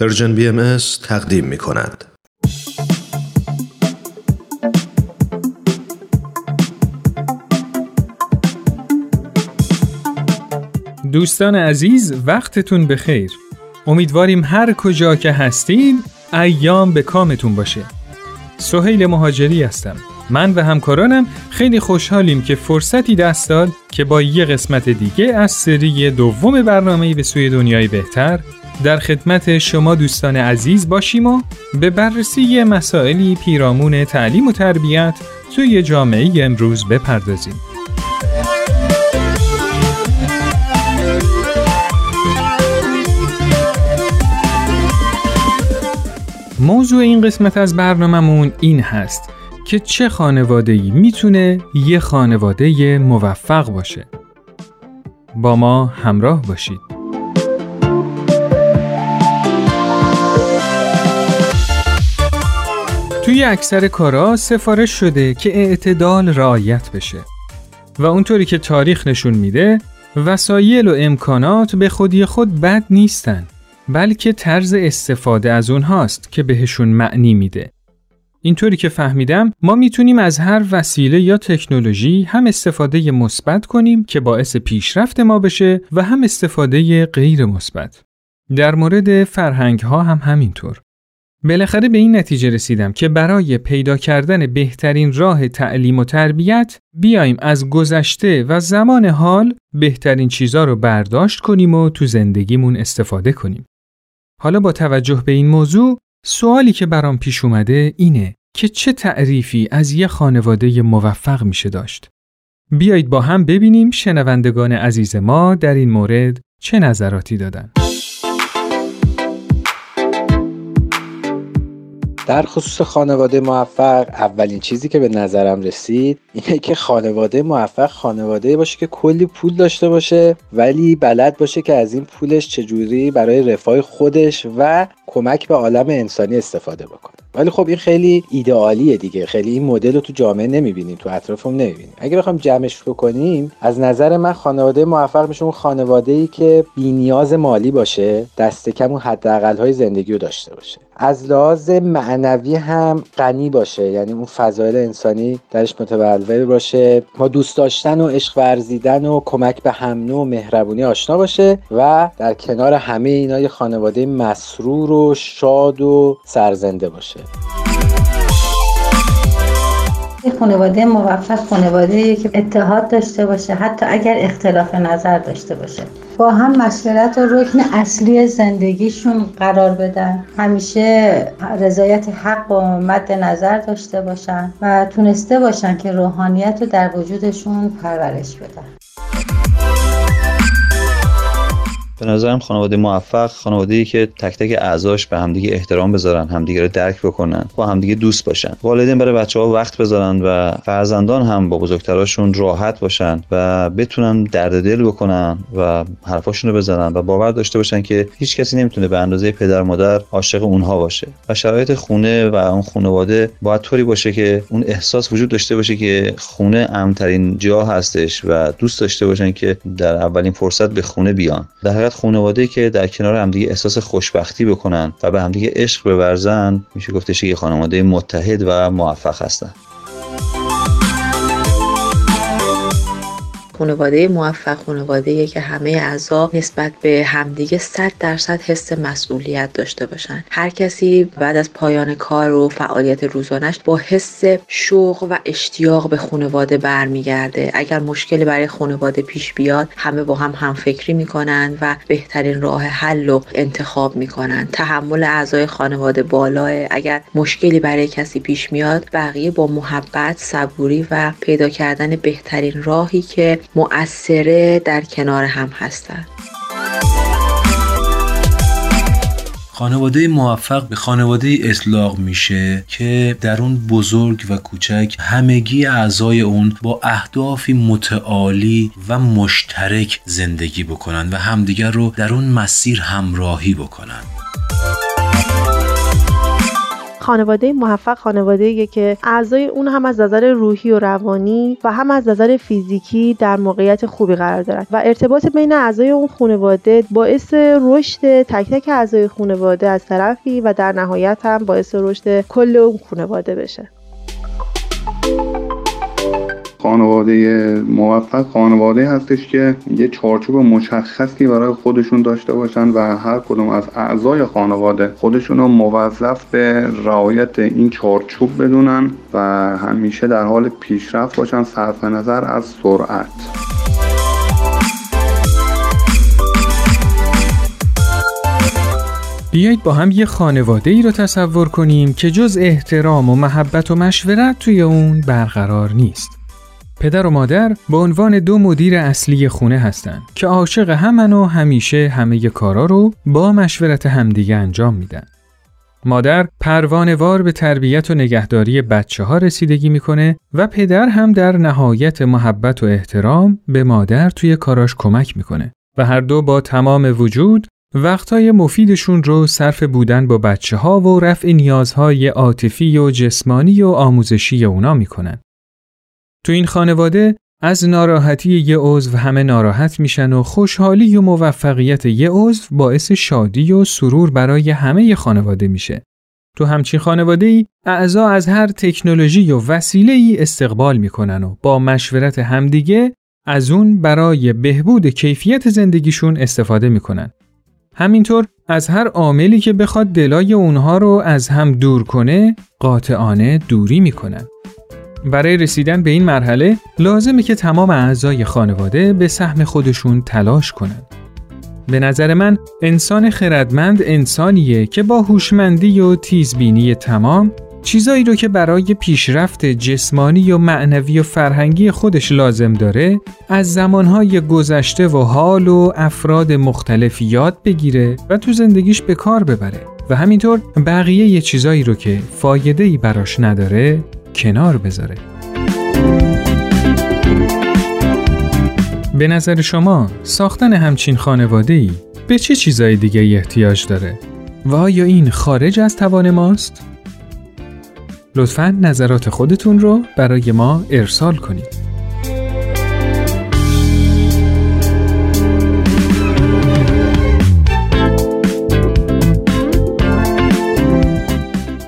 Persian BM تقدیم می کند. دوستان عزیز وقتتون بخیر. امیدواریم هر کجا که هستین ایام به کامتون باشه. سهیل مهاجری هستم. من و همکارانم خیلی خوشحالیم که فرصتی دست داد که با یه قسمت دیگه از سری دوم برنامه به سوی دنیای بهتر در خدمت شما دوستان عزیز باشیم و به بررسی مسائلی پیرامون تعلیم و تربیت توی جامعه امروز بپردازیم. موضوع این قسمت از برنامهمون این هست که چه خانواده‌ای می‌تونه یه خانواده موفق باشه. با ما همراه باشید. توی اکثر کارا سفارش شده که اعتدال رعایت بشه. و اونطوری که تاریخ نشون میده وسایل و امکانات به خودی خود بد نیستن بلکه طرز استفاده از اونهاست که بهشون معنی میده. اینطوری که فهمیدم ما می‌تونیم از هر وسیله یا تکنولوژی هم استفاده مثبت کنیم که باعث پیشرفت ما بشه و هم استفاده غیر مثبت. در مورد فرهنگ ها هم همینطور. بالاخره به این نتیجه رسیدم که برای پیدا کردن بهترین راه تعلیم و تربیت بیایم از گذشته و زمان حال بهترین چیزا رو برداشت کنیم و تو زندگیمون استفاده کنیم. حالا با توجه به این موضوع سوالی که برام پیش اومده اینه که چه تعریفی از یه خانواده موفق میشه داشت؟ بیایید با هم ببینیم شنوندگان عزیز ما در این مورد چه نظراتی دادن. در خصوص خانواده موفق اولین چیزی که به نظرم رسید اینه که خانواده موفق خانواده باشه که کلی پول داشته باشه ولی بلد باشه که از این پولش چجوری برای رفاه خودش و کمک به عالم انسانی استفاده بکنه. ولی خب این خیلی ایدئالیه دیگه. خیلی این مدل رو تو جامعه نمی‌بینیم تو اطرافمون نمی‌بینیم اگه بخوام جمعش بکنیم از نظر من خانواده موفق میشه اون خانواده ای که نیاز مالی باشه دست کم اون حداقل های زندگی رو داشته باشه. از لحاظ معنوی هم غنی باشه یعنی اون فضایل انسانی درش متبلور باشه. با دوست داشتن و عشق ورزیدن و کمک به هم و مهربونی آشنا باشه و در کنار همه اینا یه خانواده مسرور و شاد و سرزنده باشه. خانواده موفق خانواده که اتحاد داشته باشه حتی اگر اختلاف نظر داشته باشه. با هم مسئولیت و رکن اصلی زندگیشون قرار بدن. همیشه رضایت حق و مد نظر داشته باشن و تونسته باشن که روحانیت رو در وجودشون پرورش بدن. به نظرم خانواده موفق خانواده ای که تک تک اعضاش به همدیگه احترام بذارن همدیگه رو درک بکنن با همدیگه دوست باشن. والدین برای بچه ها وقت بذارن و فرزندان هم با بزرگتراشون راحت باشن و بتونن درد دل بکنن و حرفاشون رو بزنن و باور داشته باشن که هیچ کسی نمی‌تونه به اندازه پدر مادر عاشق اونها باشه. و شرایط خونه و اون خانواده باید طوری باشه که اون احساس وجود داشته باشه که خونه امترین جا هستش و دوست داشته باشن که در اولین فرصت به خونه بیان. در حقیقت خانواده که در کنار همدیگه احساس خوشبختی بکنن و به همدیگه عشق بورزن میشه گفتش که خانواده متحد و موفق هستن. خانواده موفق خانواده که همه اعضا نسبت به همدیگه 100 درصد حس مسئولیت داشته باشن. هر کسی بعد از پایان کار و فعالیت روزانش با حس شوق و اشتیاق به خانواده برمیگرده. اگر مشکلی برای خانواده پیش بیاد همه با هم همفکری می‌کنن و بهترین راه حل رو انتخاب می‌کنن. تحمل اعضای خانواده بالاه اگر مشکلی برای کسی پیش میاد بقیه با محبت صبوری و پیدا کردن بهترین راهی که مؤثره در کنار هم هستند خانواده موفق به خانواده اطلاق میشه که در اون بزرگ و کوچک همگی اعضای اون با اهدافی متعالی و مشترک زندگی بکنن و همدیگر رو در اون مسیر همراهی بکنن. خانواده موفق خانواده که اعضای اون هم از نظر روحی و روانی و هم از نظر فیزیکی در موقعیت خوبی قرار دارن. و ارتباط بین اعضای اون خانواده باعث رشد تک تک اعضای خانواده از طرفی و در نهایت هم باعث رشد کل اون خانواده بشه. خانواده موفق خانواده هستش که یه چارچوب مشخصی برای خودشون داشته باشن و هر کدوم از اعضای خانواده خودشون رو موظف به رعایت این چارچوب بدونن و همیشه در حال پیشرفت باشن صرف نظر از سرعت بیایید با هم یه خانواده ای رو تصور کنیم که جز احترام و محبت و مشورت توی اون برقرار نیست. پدر و مادر به عنوان دو مدیر اصلی خونه هستند که عاشق همن و همیشه همه کارا رو با مشورت همدیگه انجام میدن. مادر پروانوار به تربیت و نگهداری بچه ها رسیدگی می‌کنه و پدر هم در نهایت محبت و احترام به مادر توی کاراش کمک می‌کنه و هر دو با تمام وجود وقتای مفیدشون رو صرف بودن با بچه ها و رفع نیازهای عاطفی و جسمانی و آموزشی اونا می‌کنن. تو این خانواده از ناراحتی یه عضو همه ناراحت میشن و خوشحالی و موفقیت یه عضو باعث شادی و سرور برای همه خانواده میشه. تو همچین خانواده ای اعضا از هر تکنولوژی و وسیله ای استقبال می‌کنن و با مشورت همدیگه از اون برای بهبود کیفیت زندگیشون استفاده می‌کنن. همینطور از هر عاملی که بخواد دلای اونها رو از هم دور کنه قاطعانه دوری می‌کنن. برای رسیدن به این مرحله لازمه که تمام اعضای خانواده به سهم خودشون تلاش کنند. به نظر من انسان خردمند انسانیه که با هوشمندی و تیزبینی تمام چیزایی رو که برای پیشرفت جسمانی و معنوی و فرهنگی خودش لازم داره از زمانهای گذشته و حال و افراد مختلف یاد بگیره و تو زندگیش به کار ببره و همینطور بقیه یه چیزایی رو که فایده ای براش نداره کنار بذاره به نظر شما ساختن همچین خانواده ای به چه چیزای دیگه احتیاج داره؟ و آیا این خارج از توان ماست؟ لطفا نظرات خودتون رو برای ما ارسال کنید.